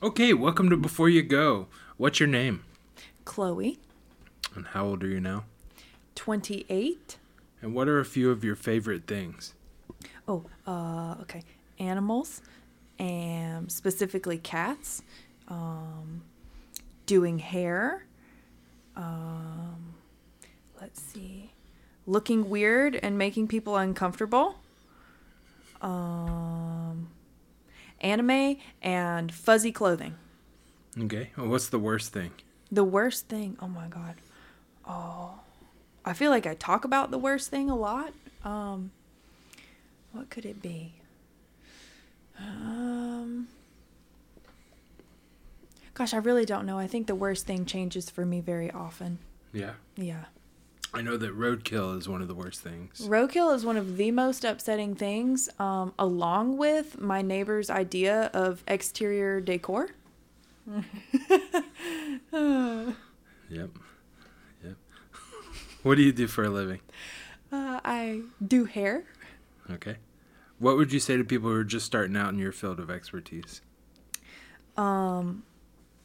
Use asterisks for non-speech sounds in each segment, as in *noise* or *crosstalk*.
Okay, welcome to Before You Go. What's your name? Chloe, And how old are you now? 28. And what are a few of your favorite things? Oh, uh, okay. Animals, and specifically cats. Um, doing hair. Um, let's see. Looking weird and making people uncomfortable. Um, anime and fuzzy clothing. Okay. Well, what's the worst thing? The worst thing. Oh my god. Oh. I feel like I talk about the worst thing a lot. Um what could it be? Um Gosh, I really don't know. I think the worst thing changes for me very often. Yeah. Yeah. I know that roadkill is one of the worst things. Roadkill is one of the most upsetting things, um, along with my neighbor's idea of exterior decor. *laughs* Yep. Yep. *laughs* what do you do for a living? Uh, I do hair. Okay. What would you say to people who are just starting out in your field of expertise? um,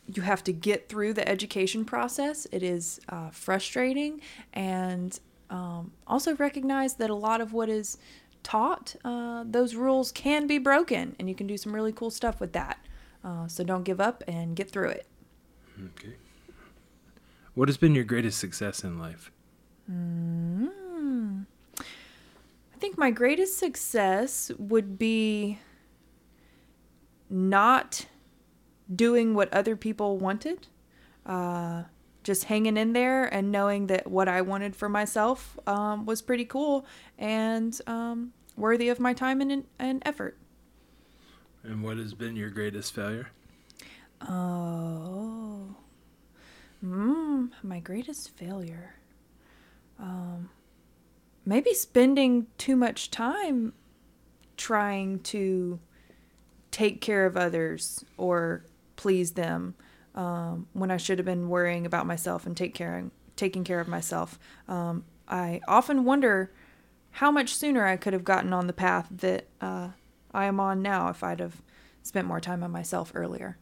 you have to get through the education process. It is uh, frustrating, and um, also recognize that a lot of what is taught, uh, those rules can be broken, and you can do some really cool stuff with that. Uh, so don't give up and get through it. Okay. What has been your greatest success in life? Mm. I think my greatest success would be not doing what other people wanted. Uh, just hanging in there and knowing that what I wanted for myself um, was pretty cool and um, worthy of my time and, and effort. And what has been your greatest failure? Oh. Mm, my greatest failure. Um, maybe spending too much time trying to take care of others or please them um, when I should have been worrying about myself and take care taking care of myself. Um, I often wonder how much sooner I could have gotten on the path that uh, I am on now if I'd have spent more time on myself earlier.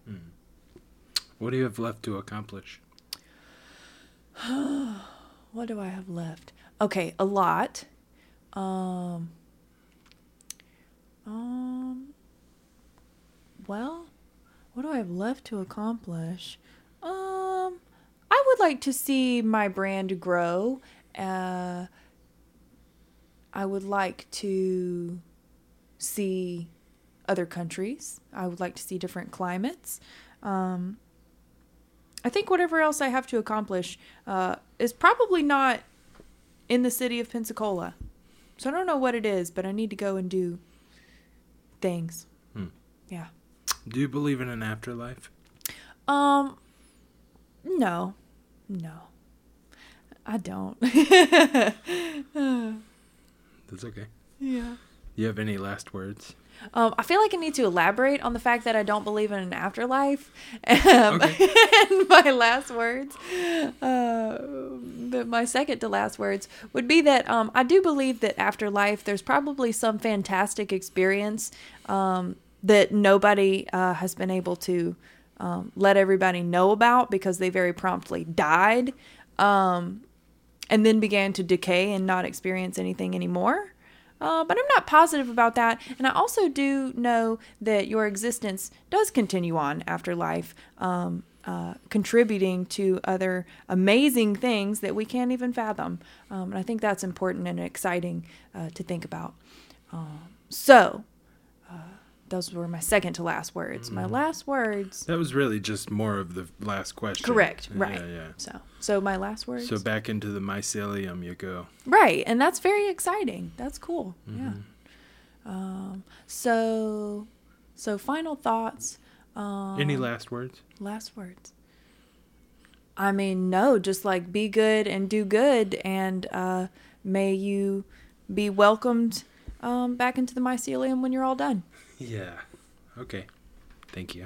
What do you have left to accomplish? *sighs* What do I have left? Okay, a lot. Um well, what do I have left to accomplish? Um I would like to see my brand grow. Uh I would like to see other countries. I would like to see different climates. Um I think whatever else I have to accomplish uh, is probably not in the city of Pensacola. So I don't know what it is, but I need to go and do things. Hmm. Yeah. Do you believe in an afterlife? Um. No. No. I don't. *laughs* That's okay. yeah. You have any last words? Um, I feel like I need to elaborate on the fact that I don't believe in an afterlife. Um, Okay. *laughs* and my last words, uh, but my second to last words would be that um, I do believe that afterlife, there's probably some fantastic experience um, that nobody uh, has been able to um, let everybody know about because they very promptly died um, and then began to decay and not experience anything anymore. Uh, but I'm not positive about that. And I also do know that your existence does continue on after life, um, uh, contributing to other amazing things that we can't even fathom. Um, and I think that's important and exciting uh, to think about. Um, so, those were my second to last words. My last words. That was really just more of the last question. Correct. Right. Yeah. yeah. So, so my last words. So back into the mycelium you go. Right, and that's very exciting. That's cool. Yeah. Um, so, so final thoughts. Um, Any last words? last words? I mean, no, just like be good and do good, and uh, may you be welcomed um, back into the mycelium when you're all done. *laughs* Yeah. Okay. Thank you.